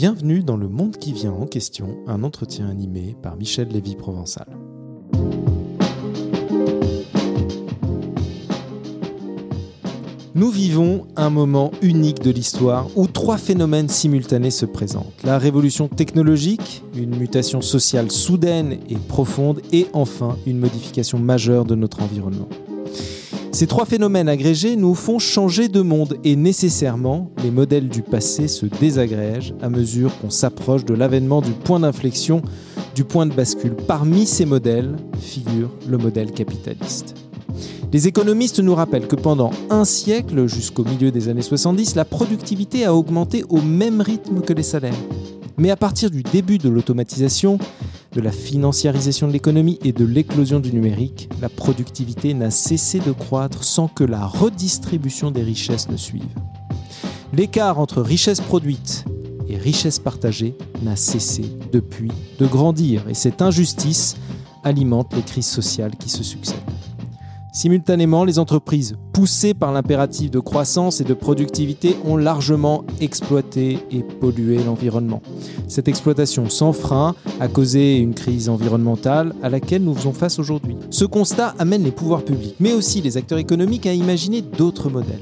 Bienvenue dans Le Monde qui vient en question, un entretien animé par Michel Lévy-Provençal. Nous vivons un moment unique de l'histoire où trois phénomènes simultanés se présentent. La révolution technologique, une mutation sociale soudaine et profonde, et enfin une modification majeure de notre environnement. Ces trois phénomènes agrégés nous font changer de monde et nécessairement les modèles du passé se désagrègent à mesure qu'on s'approche de l'avènement du point d'inflexion, du point de bascule. Parmi ces modèles figure le modèle capitaliste. Les économistes nous rappellent que pendant un siècle, jusqu'au milieu des années 70, la productivité a augmenté au même rythme que les salaires. Mais à partir du début de l'automatisation, de la financiarisation de l'économie et de l'éclosion du numérique, la productivité n'a cessé de croître sans que la redistribution des richesses ne suive. L'écart entre richesse produite et richesse partagée n'a cessé depuis de grandir et cette injustice alimente les crises sociales qui se succèdent. Simultanément, les entreprises, poussées par l'impératif de croissance et de productivité, ont largement exploité et pollué l'environnement. Cette exploitation sans frein a causé une crise environnementale à laquelle nous faisons face aujourd'hui. Ce constat amène les pouvoirs publics, mais aussi les acteurs économiques à imaginer d'autres modèles.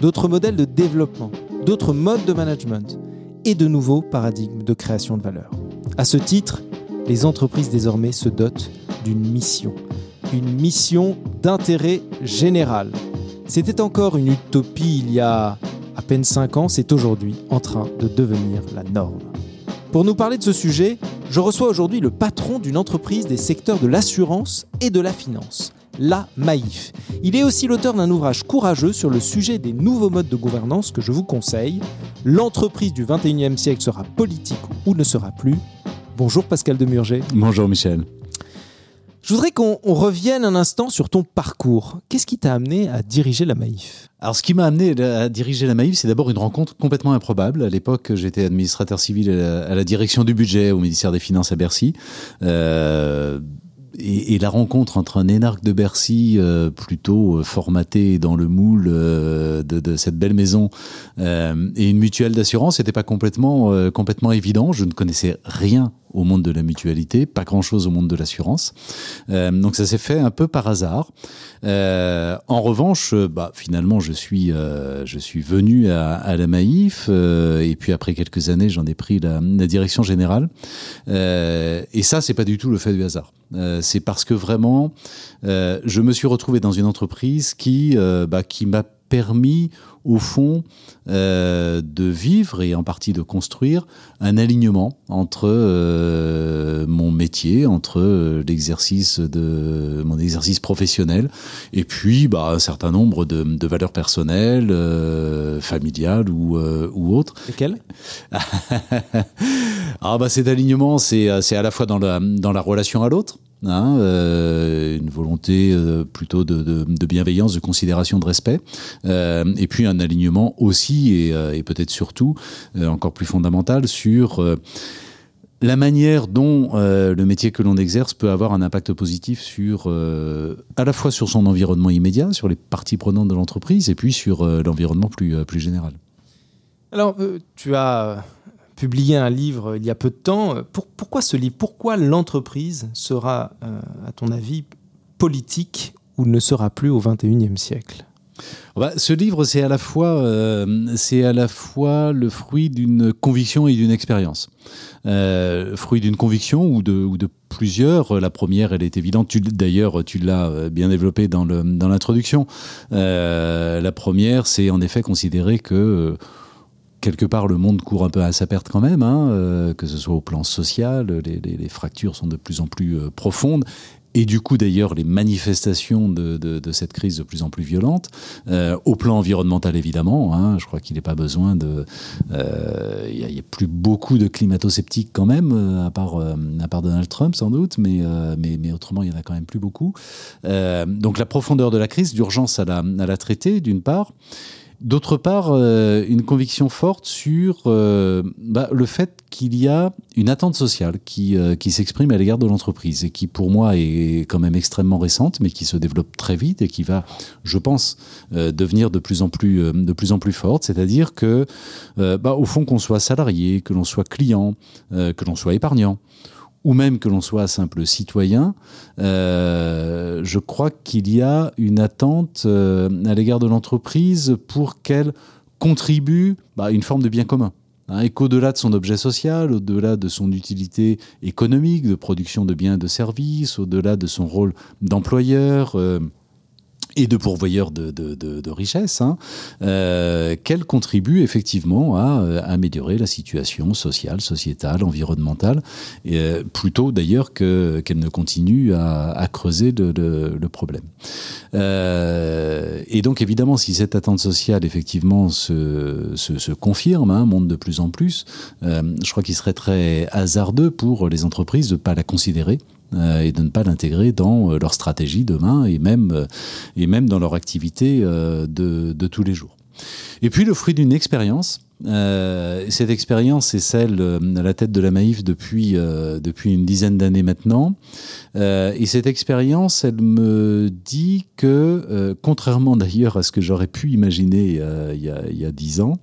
D'autres modèles de développement, d'autres modes de management et de nouveaux paradigmes de création de valeur. À ce titre, les entreprises désormais se dotent d'une mission une mission d'intérêt général. C'était encore une utopie il y a à peine 5 ans, c'est aujourd'hui en train de devenir la norme. Pour nous parler de ce sujet, je reçois aujourd'hui le patron d'une entreprise des secteurs de l'assurance et de la finance, la Maïf. Il est aussi l'auteur d'un ouvrage courageux sur le sujet des nouveaux modes de gouvernance que je vous conseille. L'entreprise du 21e siècle sera politique ou ne sera plus. Bonjour Pascal Demurger. Bonjour Michel. Je voudrais qu'on revienne un instant sur ton parcours. Qu'est-ce qui t'a amené à diriger la Maïf alors, ce qui m'a amené à diriger la Maïf, c'est d'abord une rencontre complètement improbable. À l'époque, j'étais administrateur civil à la, direction du budget au ministère des Finances à Bercy. Euh, et, la rencontre entre un énarque de Bercy euh, plutôt euh, formaté dans le moule de, cette belle maison et une mutuelle d'assurance n'était pas complètement complètement évident. Je ne connaissais rien au monde de la mutualité, pas grand-chose au monde de l'assurance. Euh, donc ça s'est fait un peu par hasard. Euh, en revanche, euh, bah, finalement, je suis, je suis venu à, la Maïf et puis après quelques années, j'en ai pris la, direction générale. Et ça, c'est pas du tout le fait du hasard. c'est parce que vraiment, je me suis retrouvé dans une entreprise qui, bah, qui m'a permis, au fond, euh, de vivre et en partie de construire un alignement entre euh, mon métier, entre euh, l'exercice de mon exercice professionnel, et puis bah, un certain nombre de, de valeurs personnelles, euh, familiales ou, ou autres. Lesquelles Ah bah cet alignement, c'est à la fois dans la, dans la relation à l'autre. Hein, euh, une volonté euh, plutôt de, bienveillance, de considération, de respect, euh, et puis un alignement aussi et, peut-être surtout encore plus fondamental sur la manière dont le métier que l'on exerce peut avoir un impact positif sur à la fois sur son environnement immédiat, sur les parties prenantes de l'entreprise, et puis sur l'environnement plus plus général. Alors, tu as publié un livre il y a peu de temps. Pour, pourquoi ce livre? Pourquoi l'entreprise sera, euh, à ton avis, politique ou ne sera plus au 21e siècle? Bah, ce livre, c'est à la fois, euh, à la fois le fruit d'une conviction et d'une expérience. Euh, fruit d'une conviction ou de, plusieurs. La première, elle est évidente. D'ailleurs, tu l'as euh, bien développé dans l'introduction. Euh, la première, c'est en effet considérer que euh, quelque part, le monde court un peu à sa perte quand même, hein, euh, que ce soit au plan social, les, fractures sont de plus en plus euh, profondes. Et du coup, d'ailleurs, les manifestations de, cette crise de plus en plus violentes, euh, au plan environnemental évidemment. Hein, je crois qu'il n'est pas besoin de. Il n'y a, plus beaucoup de climato-sceptiques quand même, à part à part Donald Trump sans doute, mais mais, autrement, il y en a quand même plus beaucoup. donc la profondeur de la crise, d'urgence à la, à la traiter d'une part. D'autre part, euh, une conviction forte sur euh, bah, le fait qu'il y a une attente sociale qui, euh, qui s'exprime à l'égard de l'entreprise et qui, pour moi, est quand même extrêmement récente, mais qui se développe très vite et qui va, je pense, devenir de plus en plus, de plus en plus forte. C'est-à-dire que, bah, au fond, qu'on soit salarié, que l'on soit client, que l'on soit épargnant, ou même que l'on soit simple citoyen, euh, je crois qu'il y a une attente euh, à l'égard de l'entreprise pour qu'elle contribue à bah, une forme de bien commun. Hein, et qu'au-delà de son objet social, au-delà de son utilité économique, de production de biens et de services, au-delà de son rôle d'employeur, euh, et de pourvoyeurs de, richesses, hein, euh, qu'elle contribue effectivement à, euh, améliorer la situation sociale, sociétale, environnementale, euh, plutôt d'ailleurs que, qu'elle ne continue à, creuser le, problème. Euh, et donc évidemment, si cette attente sociale effectivement se, confirme, hein, monte de plus en plus, je crois qu'il serait très hasardeux pour les entreprises de ne pas la considérer euh, et de ne pas l'intégrer dans euh, leur stratégie demain et même, euh, et même dans leur activité de, de tous les jours. Et puis le fruit d'une expérience, cette expérience est celle à la tête de la Maïf depuis, depuis une dizaine d'années maintenant. Et cette expérience, elle me dit que, contrairement d'ailleurs à ce que j'aurais pu imaginer il y a, dix ans,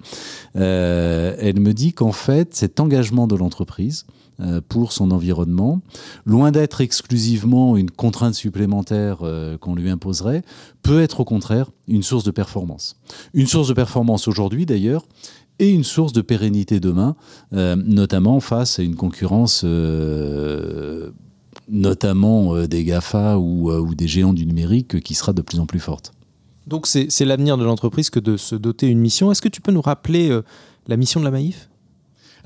elle me dit qu'en fait, cet engagement de l'entreprise, pour son environnement, loin d'être exclusivement une contrainte supplémentaire euh, qu'on lui imposerait, peut être au contraire une source de performance. Une source de performance aujourd'hui d'ailleurs, et une source de pérennité demain, euh, notamment face à une concurrence notamment des GAFA ou, ou des géants du numérique qui sera de plus en plus forte. Donc c'est l'avenir de l'entreprise que de se doter une mission. Est-ce que tu peux nous rappeler la mission de la Maïf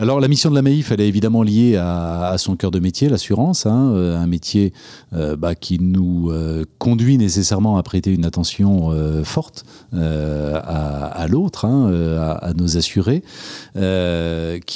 alors la mission de la Maïf, elle est évidemment liée à, son cœur de métier, l'assurance, hein, euh, un métier euh, bah, qui nous euh, conduit nécessairement à prêter une attention forte à, l'autre, hein, à, nos assurés, qui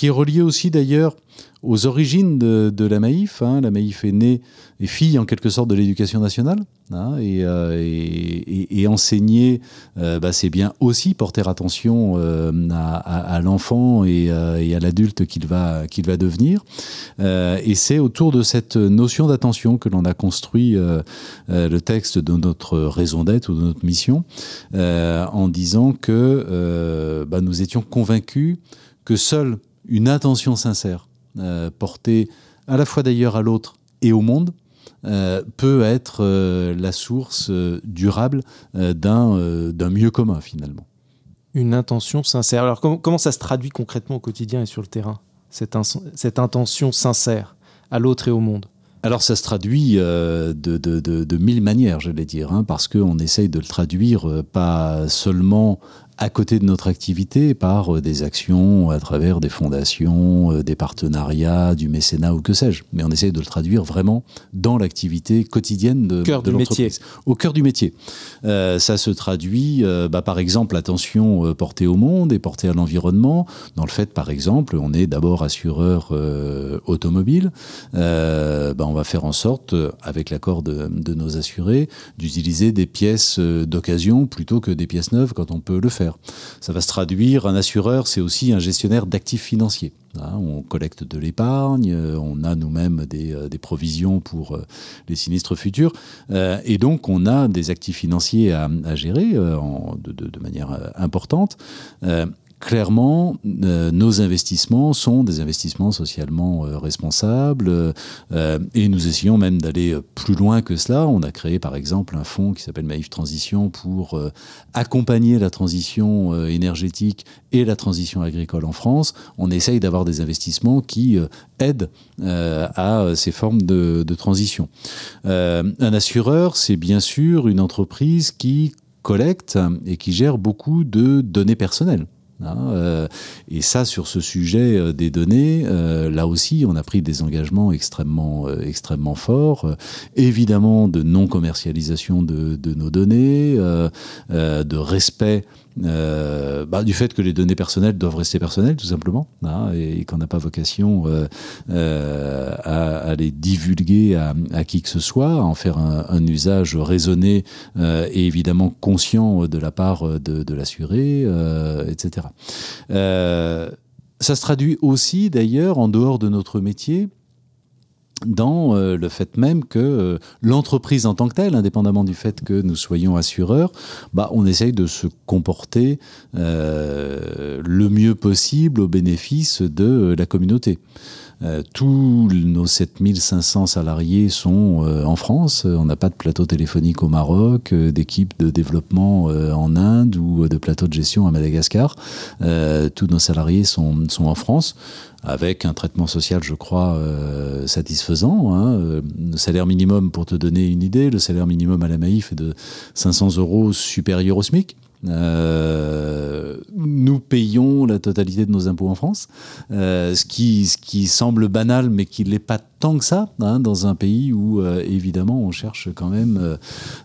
est relié aussi d'ailleurs aux origines de, de la Maïf. Hein. La Maïf est née et fille en quelque sorte de l'éducation nationale. Hein, et, euh, et, enseigner, euh, bah, c'est bien aussi porter attention euh, à, l'enfant et, à l'adulte qu'il va, qu'il va devenir. Et c'est autour de cette notion d'attention que l'on a construit le texte de notre raison d'être ou de notre mission, en disant que bah, nous étions convaincus que seule une attention sincère portée à la fois d'ailleurs à l'autre et au monde, euh, peut être euh, la source euh, durable d'un mieux commun finalement. Une intention sincère. Alors comment, comment, ça se traduit concrètement au quotidien et sur le terrain, cette, cette intention sincère à l'autre et au monde? Alors ça se traduit de, de, de, de, mille manières, je vais dire, hein, parce qu'on essaye de le traduire pas seulement à côté de notre activité par euh, des actions à travers des fondations, euh, des partenariats, du mécénat ou que sais-je. Mais on essaie de le traduire vraiment dans l'activité quotidienne de, cœur de l'entreprise. Au cœur du métier. Euh, ça se traduit euh, bah, par exemple l'attention portée au monde et portée à l'environnement. Dans le fait, par exemple, on est d'abord assureur euh, automobile. Bah, on va faire en sorte, avec l'accord de, de nos assurés, d'utiliser des pièces d'occasion plutôt que des pièces neuves quand on peut le faire Ça va se traduire, un assureur, c'est aussi un gestionnaire d'actifs financiers. Hein, on collecte de l'épargne, euh, on a nous-mêmes des, euh, provisions pour euh, les sinistres futurs, et donc on a des actifs financiers à, gérer de, manière importante clairement, euh, nos investissements sont des investissements socialement euh, responsables euh, et nous essayons même d'aller plus loin que cela. On a créé par exemple un fonds qui s'appelle Maïf Transition pour accompagner la transition énergétique et la transition agricole en France. On essaye d'avoir des investissements qui aident à ces formes de transition. un assureur, c'est bien sûr une entreprise qui collecte et qui gère beaucoup de données personnelles. Hein, euh, et ça, sur ce sujet euh, des données, euh, là aussi, on a pris des engagements extrêmement, extrêmement forts. Évidemment, de non-commercialisation de, nos données, de respect euh, bah, du fait que les données personnelles doivent rester personnelles, tout simplement, hein, et, qu'on n'a pas vocation euh, euh, à, les divulguer à, qui que ce soit, à en faire un, usage raisonné et évidemment conscient de la part de, de l'assuré, etc. ça se traduit aussi, d'ailleurs, en dehors de notre métier, dans euh, le fait même que euh, l'entreprise en tant que telle, indépendamment du fait que nous soyons assureurs, bah, on essaye de se comporter euh, le mieux possible au bénéfice de la communauté. Euh, tous nos 7500 salariés sont euh, en France. On n'a pas de plateau téléphonique au Maroc, euh, d'équipe de développement en Inde ou de plateau de gestion à Madagascar. tous nos salariés sont, sont en France avec un traitement social, je crois, satisfaisant. Hein. Le salaire minimum, pour te donner une idée, le salaire minimum à la Maïf est de 500 euros supérieur au SMIC. Euh, nous payons la totalité de nos impôts en France, euh, ce, qui, semble banal, mais qui ne l'est pas tant que ça, hein, dans un pays où, euh, évidemment, on cherche quand même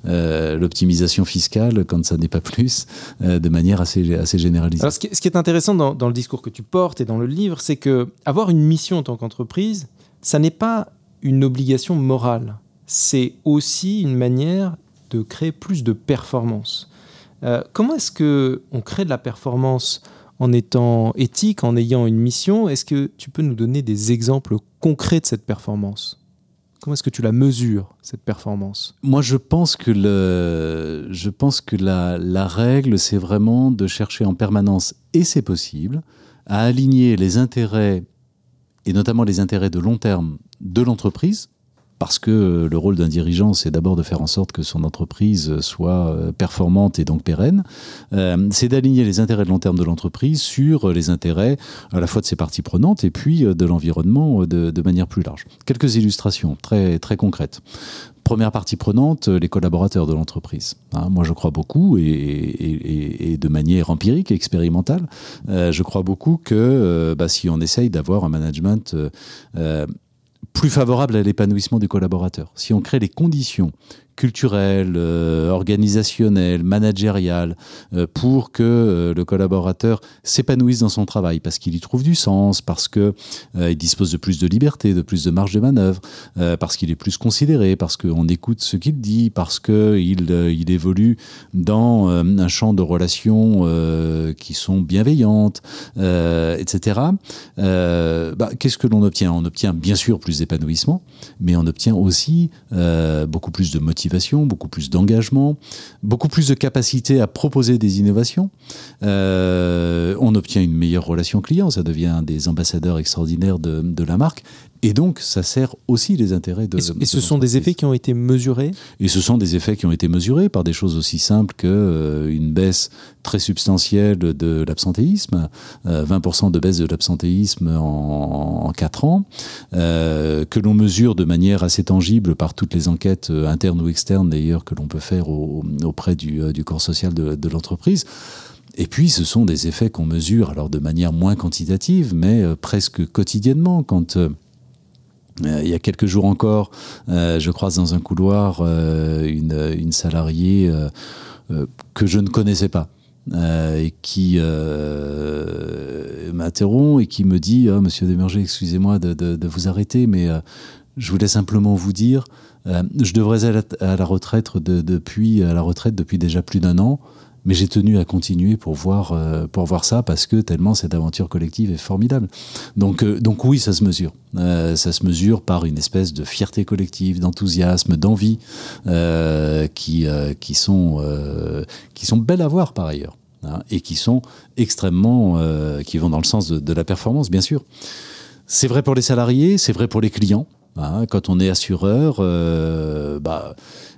l'optimisation fiscale, quand ça n'est pas plus, de manière assez, assez généralisée. Alors, ce, qui, ce qui est intéressant dans, dans, le discours que tu portes et dans le livre, c'est que avoir une mission en tant qu'entreprise, ça n'est pas une obligation morale, c'est aussi une manière de créer plus de performance. Euh, comment est-ce que on crée de la performance en étant éthique, en ayant une mission? Est-ce que tu peux nous donner des exemples concrets de cette performance? Comment est-ce que tu la mesures, cette performance? Moi, je pense que, le, je pense que la, la règle, c'est vraiment de chercher en permanence, et c'est possible, à aligner les intérêts, et notamment les intérêts de long terme de l'entreprise, parce que le rôle d'un dirigeant, c'est d'abord de faire en sorte que son entreprise soit euh, performante et donc pérenne. Euh, c'est d'aligner les intérêts de long terme de l'entreprise sur les intérêts à la fois de ses parties prenantes et puis euh, de l'environnement de, manière plus large. Quelques illustrations très, très concrètes. Première partie prenante, les collaborateurs de l'entreprise. Hein, moi, je crois beaucoup, et, de manière empirique et expérimentale, je crois beaucoup que bah, si on essaye d'avoir un management plus favorable à l'épanouissement des collaborateurs. Si on crée les conditions culturelle, euh, organisationnelle, managériale, euh, pour que euh, le collaborateur s'épanouisse dans son travail, parce qu'il y trouve du sens, parce qu'il il dispose de plus de liberté, de plus de marge de manœuvre, parce qu'il est plus considéré, parce qu'on écoute ce qu'il dit, parce qu'il il évolue dans un champ de relations qui sont bienveillantes, etc. Bah, qu'est-ce que l'on obtient? On obtient bien sûr plus d'épanouissement, mais on obtient aussi beaucoup plus de motivation beaucoup plus d'engagement, beaucoup plus de capacité à proposer des innovations. Euh, on obtient une meilleure relation client, ça devient des ambassadeurs extraordinaires de, de la marque. Et donc, ça sert aussi les intérêts de. Et ce, sont des effets qui ont été mesurés? Et ce sont des effets qui ont été mesurés par des choses aussi simples qu'une euh, baisse très substantielle de l'absentéisme, 20% euh, de baisse de l'absentéisme en, en 4 ans, euh, que l'on mesure de manière assez tangible par toutes les enquêtes internes ou externes d'ailleurs que l'on peut faire auprès du, du, corps social de, de l'entreprise. Et puis, ce sont des effets qu'on mesure, alors de manière moins quantitative, mais presque quotidiennement, quand euh, il y a quelques jours encore, euh, je croise dans un couloir euh, une, salariée que je ne connaissais pas. et qui m'interrompt et qui me dit oh, Monsieur Demerger, excusez-moi de, vous arrêter, mais je voulais simplement vous dire je devrais aller à la, retraite depuis à la retraite depuis déjà plus d'un an mais j'ai tenu à continuer pour voir, euh, pour voir ça parce que tellement cette aventure collective est formidable. Donc, euh, donc oui, ça se mesure. Euh, ça se mesure par une espèce de fierté collective, d'enthousiasme, d'envie qui, qui, sont, qui sont belles à voir par ailleurs hein, et qui sont extrêmement, qui vont dans le sens de, la performance, bien sûr. C'est vrai pour les salariés, c'est vrai pour les clients. Hein. quand on est assureur, bah,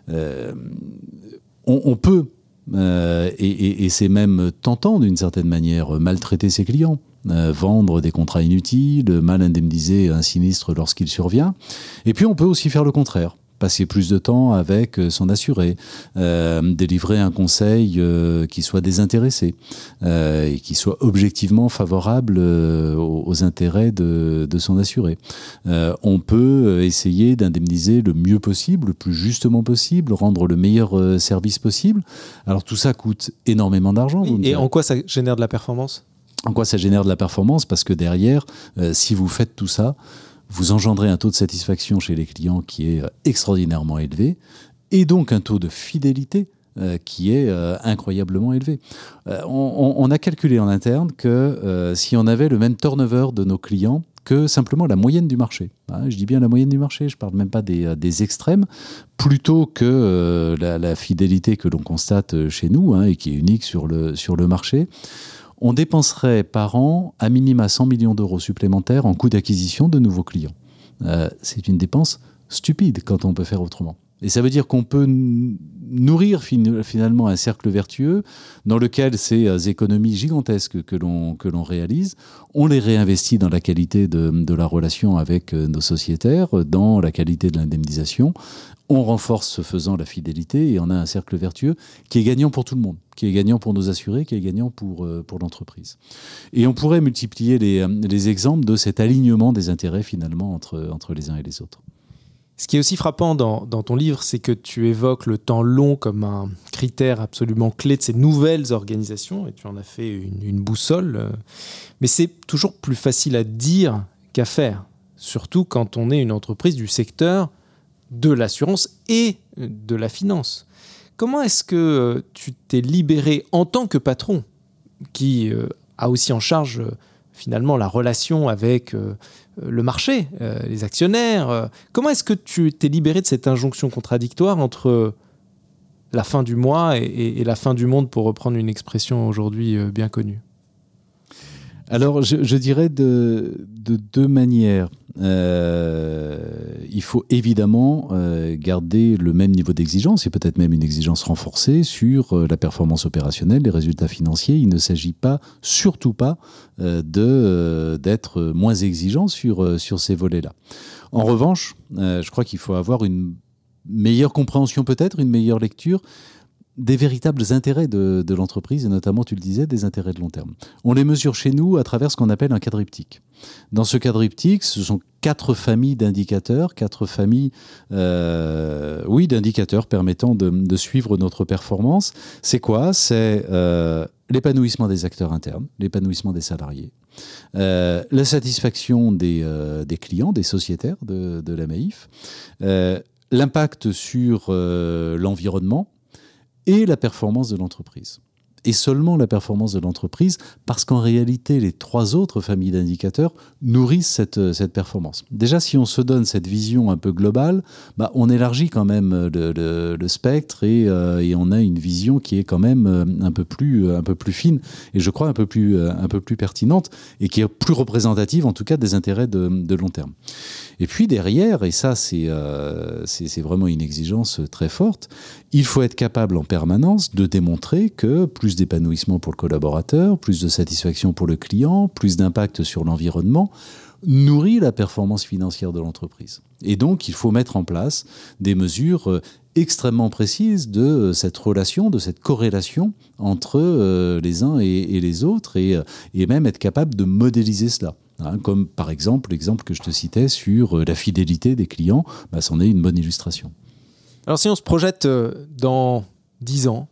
on, on peut euh, et, c'est même tentant d'une certaine manière, maltraiter ses clients. Euh, vendre des contrats inutiles, mal indemniser un sinistre lorsqu'il survient. Et puis on peut aussi faire le contraire passer plus de temps avec son assuré, délivrer un conseil qui soit désintéressé et qui soit objectivement favorable aux, intérêts de, de son assuré. on peut essayer d'indemniser le mieux possible, le plus justement possible, rendre le meilleur service possible. Alors tout ça coûte énormément d'argent. et en quoi ça génère de la performance? En quoi ça génère de la performance? Parce que derrière, euh, si vous faites tout ça, vous engendrez un taux de satisfaction chez les clients qui est euh, extraordinairement élevé, et donc un taux de fidélité euh, qui est incroyablement élevé. on, a calculé en interne que si on avait le même turnover de nos clients que simplement la moyenne du marché. Hein, je dis bien la moyenne du marché, je ne parle même pas des, euh, extrêmes, plutôt que euh, la, fidélité que l'on constate euh, chez nous hein, et qui est unique sur le, sur le marché. On dépenserait par an à minima 100 millions d'euros supplémentaires en coût d'acquisition de nouveaux clients. C'est une dépense stupide quand on peut faire autrement. Et ça veut dire qu'on peut nourrir finalement un cercle vertueux dans lequel ces euh, économies gigantesques que l'on réalise, on les réinvestit dans la qualité de, de la relation avec euh, nos sociétaires, dans la qualité de l'indemnisation. On renforce ce faisant la fidélité et on a un cercle vertueux qui est gagnant pour tout le monde, qui est gagnant pour nos assurés, qui est gagnant pour, euh, pour l'entreprise. Et on pourrait multiplier les, les exemples de cet alignement des intérêts finalement entre, entre les uns et les autres. Ce qui est aussi frappant dans, ton livre, c'est que tu évoques le temps long comme un critère absolument clé de ces nouvelles organisations, et tu en as fait une, boussole. Mais c'est toujours plus facile à dire qu'à faire, surtout quand on est une entreprise du secteur de l'assurance et de la finance. Comment est-ce que tu t'es libéré en tant que patron, qui euh, a aussi en charge finalement la relation avec euh, le marché, euh, les actionnaires. Euh. Comment est-ce que tu t'es libéré de cette injonction contradictoire entre la fin du mois et, la fin du monde, pour reprendre une expression aujourd'hui bien connue? Alors, je, dirais de, deux manières. Euh, il faut évidemment euh, garder le même niveau d'exigence et peut-être même une exigence renforcée sur euh, la performance opérationnelle, les résultats financiers. Il ne s'agit pas, surtout pas, de d'être moins exigeant sur sur ces volets-là. En revanche, je crois qu'il faut avoir une meilleure compréhension peut-être, une meilleure lecture des véritables intérêts de, l'entreprise, et notamment, tu le disais, des intérêts de long terme. On les mesure chez nous à travers ce qu'on appelle un quadriptyque. Dans ce quadriptyque, ce sont quatre familles d'indicateurs, quatre familles, euh, oui, d'indicateurs permettant de, suivre notre performance. C'est quoi? C'est euh, l'épanouissement des acteurs internes, l'épanouissement des salariés, euh, la satisfaction des, clients, des sociétaires de, de la MAIF, l'impact sur l'environnement, et la performance de l'entreprise. Et seulement la performance de l'entreprise, parce qu'en réalité, les trois autres familles d'indicateurs nourrissent cette, cette performance. Déjà, si on se donne cette vision un peu globale, bah, on élargit quand même le, le, spectre et, euh, et, on a une vision qui est quand même euh, un peu plus, un peu plus fine et je crois un peu plus, euh, un peu plus pertinente et qui est plus représentative en tout cas des intérêts de, de long terme. Et puis derrière, et ça c'est euh, vraiment une exigence très forte, il faut être capable en permanence de démontrer que plus d'épanouissement pour le collaborateur, plus de satisfaction pour le client, plus d'impact sur l'environnement, nourrit la performance financière de l'entreprise. Et donc, il faut mettre en place des mesures euh, extrêmement précises de euh, cette relation, de cette corrélation entre euh, les uns et, les autres, et, et, même être capable de modéliser cela. Hein, comme par exemple l'exemple que je te citais sur la fidélité des clients, bah, c'en est une bonne illustration. Alors si on se projette dans 10 ans,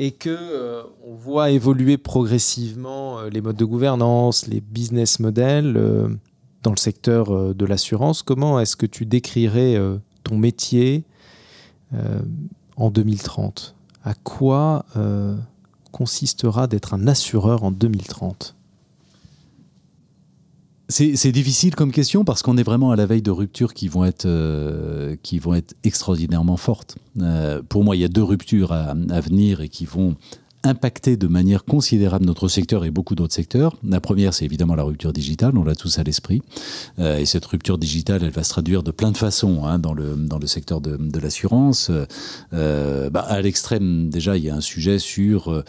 et que euh, on voit évoluer progressivement euh, les modes de gouvernance, les business models euh, dans le secteur de l'assurance. Comment est-ce que tu décrirais ton métier en 2030 À quoi consistera d'être un assureur en 2030 c'est difficile comme question parce qu'on est vraiment à la veille de ruptures qui vont être, euh, qui vont être extraordinairement fortes. Euh, pour moi, il y a deux ruptures à, venir et qui vont impacter de manière considérable notre secteur et beaucoup d'autres secteurs. La première, c'est évidemment la rupture digitale, on l'a tous à l'esprit. Euh, et cette rupture digitale, elle va se traduire de plein de façons hein, dans, le, dans le secteur de, l'assurance. Bah, à l'extrême, déjà, il y a un sujet sur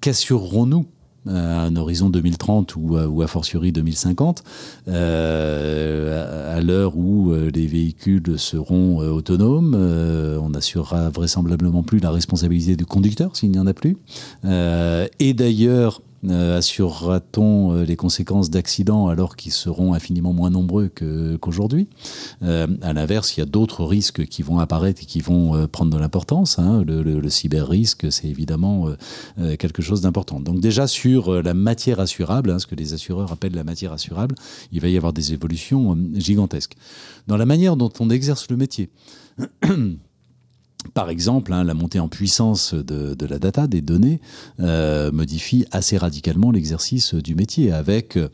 qu'assurerons-nous à un horizon 2030 ou, a fortiori 2050, à l'heure où les véhicules seront autonomes, on assurera vraisemblablement plus la responsabilité du conducteur s'il n'y en a plus. et d'ailleurs, euh, assurera-t-on euh, les conséquences d'accidents alors qu'ils seront infiniment moins nombreux qu'aujourd'hui euh, À l'inverse, il y a d'autres risques qui vont apparaître et qui vont prendre de l'importance. Hein. Le, cyber-risque, c'est évidemment quelque chose d'important. Donc déjà sur la matière assurable, hein, ce que les assureurs appellent la matière assurable, il va y avoir des évolutions gigantesques. Dans la manière dont on exerce le métier. Par exemple, hein, la montée en puissance de, la data, des données, euh, modifie assez radicalement l'exercice du métier, avec euh,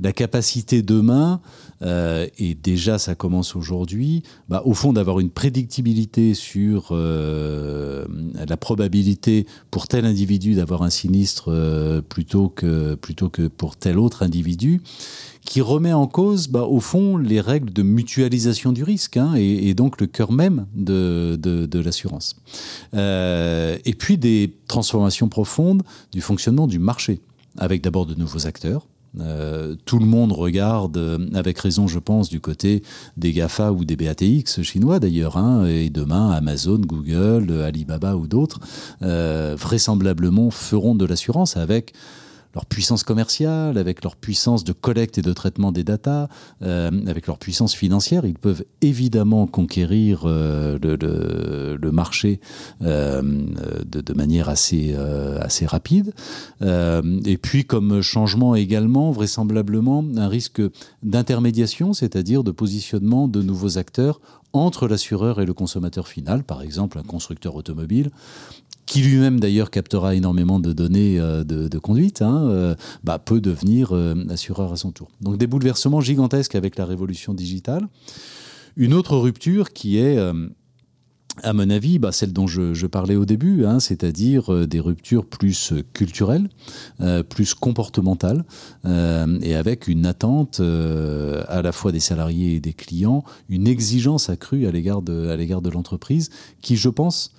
la capacité demain, euh, et déjà ça commence aujourd'hui, bah, au fond d'avoir une prédictibilité sur la probabilité pour tel individu d'avoir un sinistre plutôt, que, plutôt que pour tel autre individu qui remet en cause, bah, au fond, les règles de mutualisation du risque, hein, et, donc le cœur même de, l'assurance. Euh, et puis des transformations profondes du fonctionnement du marché, avec d'abord de nouveaux acteurs. Euh, tout le monde regarde, avec raison je pense, du côté des GAFA ou des BATX chinois d'ailleurs, hein, et demain Amazon, Google, Alibaba ou d'autres, euh, vraisemblablement feront de l'assurance avec leur puissance commerciale, avec leur puissance de collecte et de traitement des datas, euh, avec leur puissance financière, ils peuvent évidemment conquérir euh, le, marché euh, de, manière assez, assez rapide. et puis comme changement également, vraisemblablement, un risque d'intermédiation, c'est-à-dire de positionnement de nouveaux acteurs entre l'assureur et le consommateur final, par exemple un constructeur automobile qui lui-même d'ailleurs captera énormément de données euh, de, conduite, hein, euh, bah, peut devenir euh, assureur à son tour. Donc des bouleversements gigantesques avec la révolution digitale. Une autre rupture qui est à mon avis, bah, celle dont je, parlais au début, hein, c'est-à-dire des ruptures plus culturelles, plus comportementales, et avec une attente à la fois des salariés et des clients, une exigence accrue à l'égard de, à l'égard de l'entreprise, qui, je pense,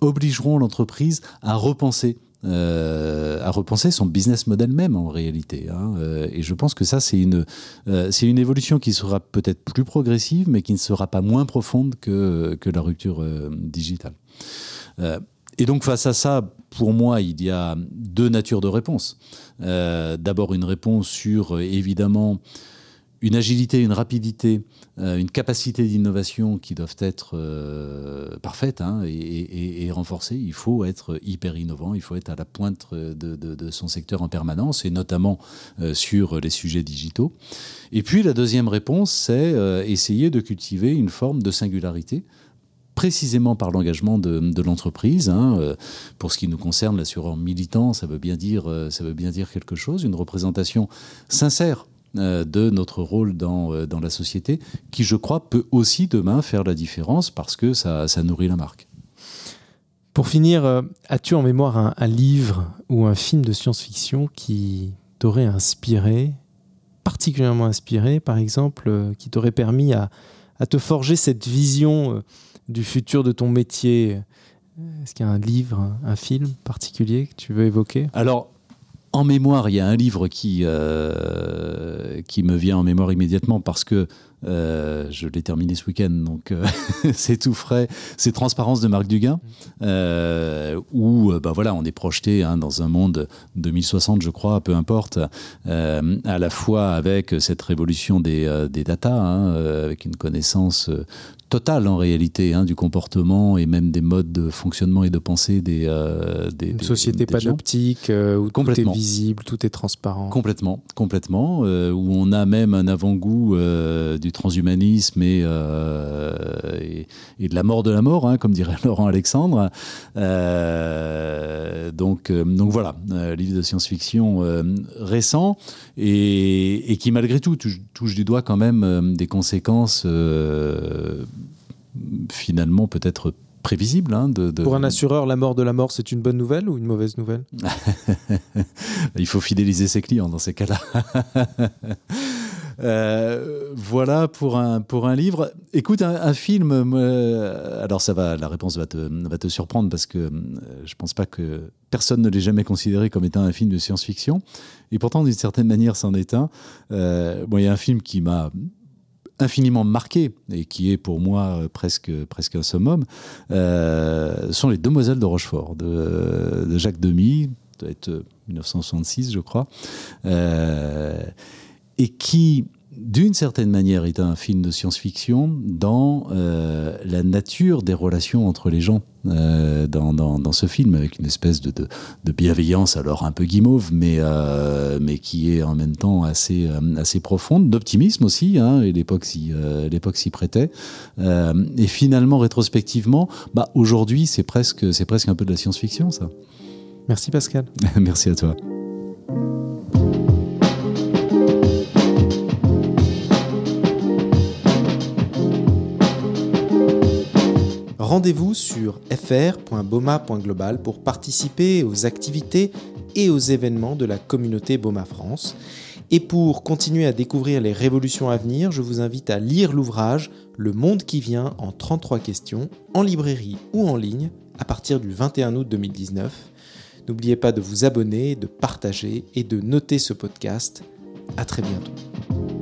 obligeront l'entreprise à repenser euh, à repenser son business model même en réalité. Hein. Euh, et je pense que ça, c'est une, euh, une évolution qui sera peut-être plus progressive, mais qui ne sera pas moins profonde que, que la rupture digitale. et donc face à ça, pour moi, il y a deux natures de réponse. D'abord une réponse sur, évidemment, une agilité, une rapidité, euh, une capacité d'innovation qui doivent être euh, parfaites hein, et, renforcées. Il faut être hyper innovant, il faut être à la pointe de, son secteur en permanence, et notamment euh, sur les sujets digitaux. Et puis la deuxième réponse, c'est essayer de cultiver une forme de singularité précisément par l'engagement de, l'entreprise. Hein, pour ce qui nous concerne, l'assureur militant, ça veut bien dire, ça veut bien dire quelque chose, une représentation sincère de notre rôle euh, dans, la société, qui, je crois, peut aussi demain faire la différence parce que ça, nourrit la marque. Pour finir, euh, as-tu en mémoire un, livre ou un film de science-fiction qui t'aurait inspiré, particulièrement inspiré, par exemple, qui t'aurait permis à, te forger cette vision du futur de ton métier? Est-ce qu'il y a un livre, un, film particulier que tu veux évoquer? Alors, en mémoire, il y a un livre qui, euh, me vient en mémoire immédiatement parce que euh, je l'ai terminé ce week-end, donc euh, c'est tout frais. C'est Transparence de Marc Duguin, où bah voilà, on est projeté hein, dans un monde 2060, je crois, peu importe, à la fois avec cette révolution des, des data, hein, avec une connaissance totale en réalité hein, du comportement et même des modes de fonctionnement et de pensée des, euh, des Une société pas panoptique euh, où tout est visible, tout est transparent. Complètement, complètement. Euh, où on a même un avant-goût du transhumanisme et, et, de la mort de la mort, hein, comme dirait Laurent Alexandre. donc, donc voilà, livre de science-fiction récent et, et, qui malgré tout touche, touche, du doigt quand même des conséquences finalement peut-être prévisible. Hein, de, Pour un assureur, la mort de la mort, c'est une bonne nouvelle ou une mauvaise nouvelle? Il faut fidéliser ses clients dans ces cas-là. Euh, voilà pour un, pour un livre. Écoute, un, film, alors ça va, la réponse va te, va te surprendre parce que je pense pas que personne ne l'ait jamais considéré comme étant un film de science-fiction. Et pourtant, d'une certaine manière, c'en est un. bon, il y a un film qui m'a infiniment marqué et qui est pour moi presque, presque un summum, euh, sont les Demoiselles de Rochefort de, de Jacques Demy, doit être 1966 je crois, euh, et qui d'une certaine manière, est un film de science-fiction dans euh, la nature des relations entre les gens euh, dans, dans, ce film, avec une espèce de, de, bienveillance, alors un peu guimauve, mais, euh, mais qui est en même temps assez, assez profonde, d'optimisme aussi, hein, et l'époque s'y, prêtait. et finalement, rétrospectivement, bah, aujourd'hui, c'est presque, c'est presque un peu de la science-fiction, ça. Merci Pascal. Merci à toi. Rendez-vous sur fr.boma.global pour participer aux activités et aux événements de la communauté Boma France. Et pour continuer à découvrir les révolutions à venir, je vous invite à lire l'ouvrage Le monde qui vient en 33 questions, en librairie ou en ligne, à partir du 21 août 2019. N'oubliez pas de vous abonner, de partager et de noter ce podcast. À très bientôt.